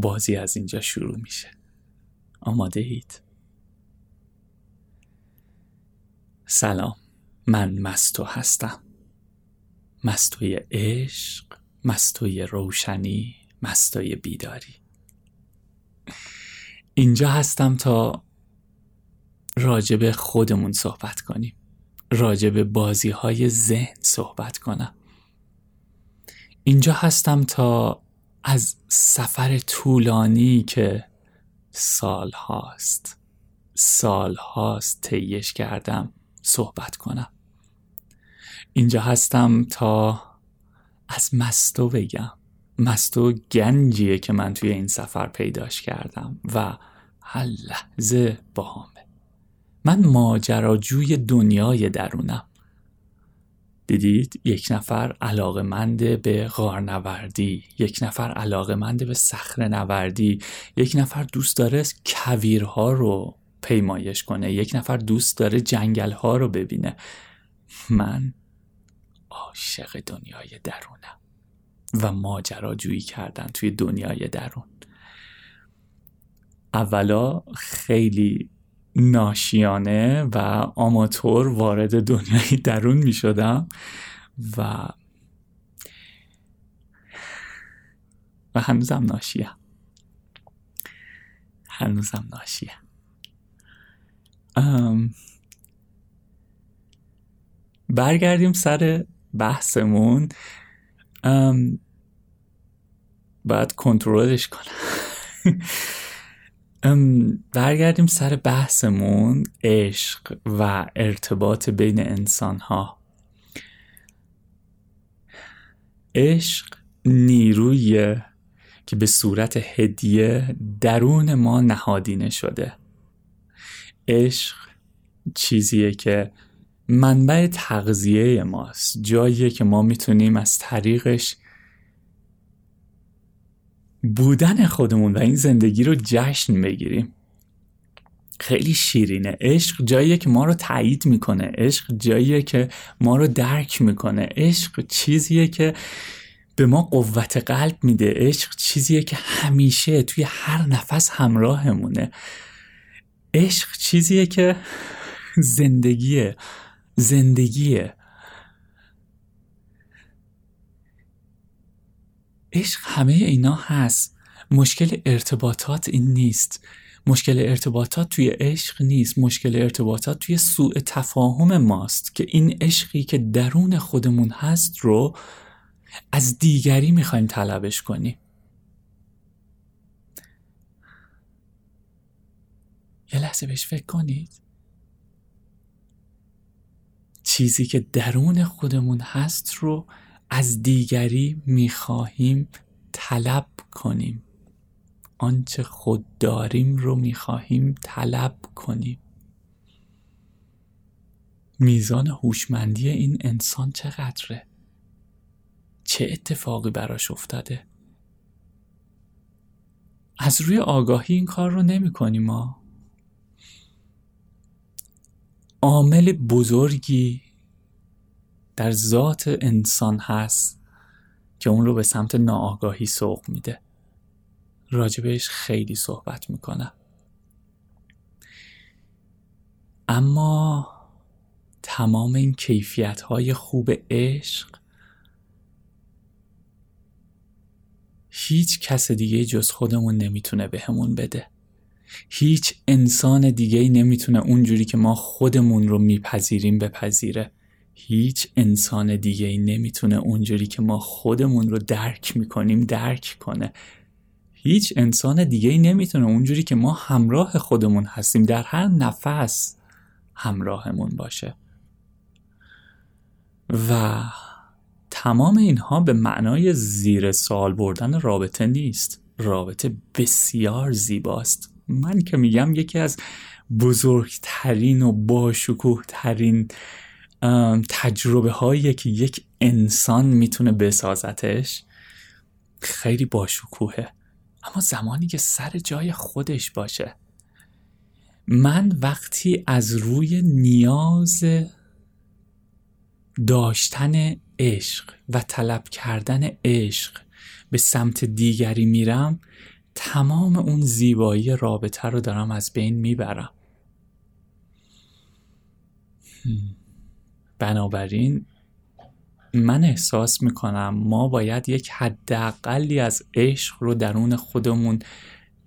بازی از اینجا شروع میشه. آماده اید؟ سلام من مستو هستم. مستوی عشق مستوی روشنی مستوی بیداری. اینجا هستم تا راجب خودمون صحبت کنیم. راجب بازی های ذهن صحبت کنم. اینجا هستم تا از سفر طولانی که سال هاست. سال هاست تیش کردم صحبت کنم. اینجا هستم تا از مستو بگم. مستو گنجیه که من توی این سفر پیداش کردم و هر لحظه باهامه. من ماجراجوی دنیای درونم. دیدید؟ یک نفر علاقه منده به غارنوردی یک نفر علاقه منده به صخره نوردی یک نفر دوست داره کویرها رو پیمایش کنه یک نفر دوست داره جنگل ها رو ببینه. من عاشق دنیای درونم و ماجراجویی کردن توی دنیای درون. اولا خیلی ناشیانه و آماتور وارد دنیای درون می شدم و و هنوزم ناشیه. هنوزم ناشیه. برگردیم سر بحثمون. باید کنترلش کنم. برگردیم سر بحثمون عشق و ارتباط بین انسان ها عشق نیروی که به صورت هدیه درون ما نهادینه شده. عشق چیزیه که منبع تغذیه ماست جاییه که ما می‌تونیم از طریقش بودن خودمون و این زندگی رو جشن بگیریم خیلی شیرینه. عشق جاییه که ما رو تایید می‌کنه. عشق جاییه که ما رو درک می‌کنه. عشق چیزیه که به ما قوت قلب میده. عشق چیزیه که همیشه توی هر نفس همراهمونه. عشق چیزیه که زندگیه. زندگیه. عشق همه اینا هست. مشکل ارتباطات این نیست. مشکل ارتباطات توی عشق نیست. مشکل ارتباطات توی سوء تفاهم ماست که این عشقی که درون خودمون هست رو از دیگری می‌خوایم طلبش کنیم. یه لحظه بهش فکر کنید. چیزی که درون خودمون هست رو از دیگری می‌خواهیم طلب کنیم. آنچه خود داریم رو می‌خواهیم طلب کنیم. میزان هوشمندی این انسان چقدره؟ چه اتفاقی براش افتاده؟ از روی آگاهی این کار رو نمی کنیم ما. عامل بزرگی در ذات انسان هست که اون رو به سمت ناآگاهی سوق میده. راجبش خیلی صحبت می‌کنم. اما تمام این کیفیت های خوب عشق هیچ کس دیگه جز خودمون نمی‌تونه بهمون به بده. هیچ انسان دیگه نمی‌تونه اونجوری که ما خودمون رو میپذیریم بپذیره. هیچ انسان دیگه ای نمی‌تونه اونجوری که ما خودمون رو درک می‌کنیم درک کنه. هیچ انسان دیگه ای نمی‌تونه اونجوری که ما همراه خودمون هستیم در هر نفس همراهمون باشه. و تمام اینها به معنای زیر سال بردن رابطه نیست. رابطه بسیار زیباست. من که میگم یکی از بزرگترین و باشکوه ترین تجربه هایی که یک انسان می‌تونه بسازتش خیلی باشکوهه. اما زمانی که سر جای خودش باشه. من وقتی از روی نیاز داشتن عشق و طلب کردن عشق به سمت دیگری میرم تمام اون زیبایی رابطه رو دارم از بین می‌برم. بنابراین من احساس می‌کنم ما باید یک حداقلی از عشق رو درون خودمون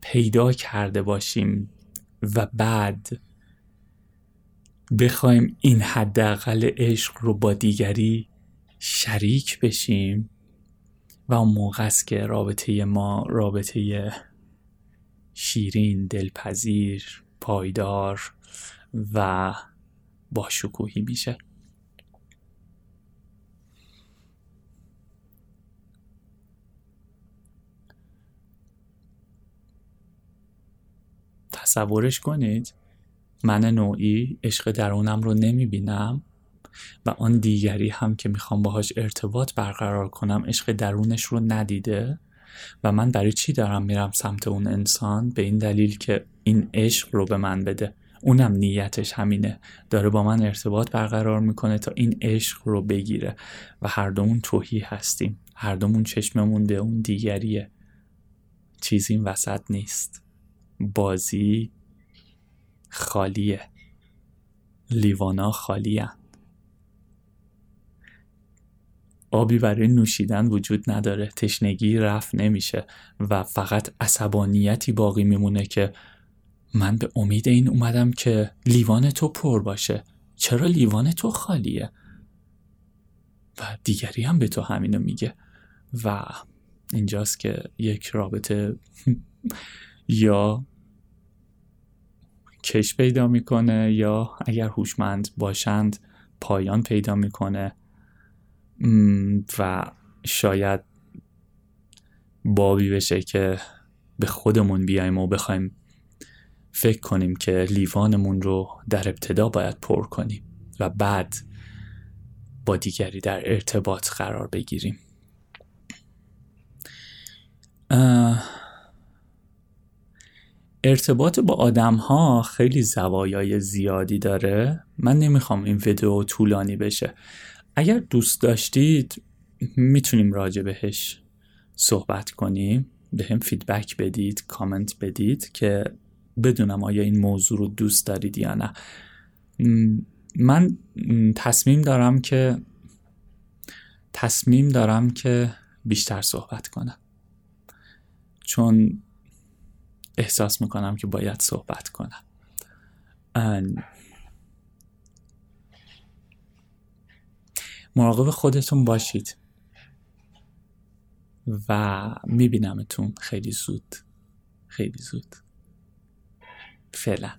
پیدا کرده باشیم و بعد بخوایم این حداقل عشق رو با دیگری شریک بشیم و اون موقع است که رابطه ما رابطه شیرین دلپذیر پایدار و با شکوهی میشه. تصورش کنید. من نوعی عشق درونم رو نمی‌بینم و آن دیگری هم که می‌خوام باهاش ارتباط برقرار کنم عشق درونش رو ندیده و من برای چی دارم میرم سمت اون انسان؟ به این دلیل که این عشق رو به من بده. اونم نیتش همینه. داره با من ارتباط برقرار می‌کنه تا این عشق رو بگیره و هر دومون توهی هستیم. هر دومون چشممون به اون دیگریه. چیزی این وسط نیست. بازی خالیه. لیوانا خالیه. آبی برای نوشیدن وجود نداره. تشنگی رفت نمیشه و فقط عصبانیتی باقی میمونه که من به امید این اومدم که لیوان تو پر باشه. چرا لیوان تو خالیه؟ و دیگری هم به تو همینو میگه. و اینجاست که یک رابطه یا کش پیدا می‌کنه یا اگر هوشمند باشند پایان پیدا می‌کنه. و شاید بابی بشه که به خودمون بیایم و بخوایم فکر کنیم که لیوانمون رو در ابتدا باید پر کنیم و بعد با دیگری در ارتباط قرار بگیریم. ارتباط با آدم ها خیلی زوایای زیادی داره. من نمی‌خوام این ویدیو طولانی بشه. اگر دوست داشتید می‌تونیم راجع بهش صحبت کنیم. به هم فیدبک بدید کامنت بدید که بدونم آیا این موضوع رو دوست دارید یا نه. من تصمیم دارم که تصمیم دارم که بیشتر صحبت کنم. چون احساس می‌کنم که باید صحبت کنم. مراقب خودتون باشید. و میبینمتون خیلی زود. خیلی زود. فعلا.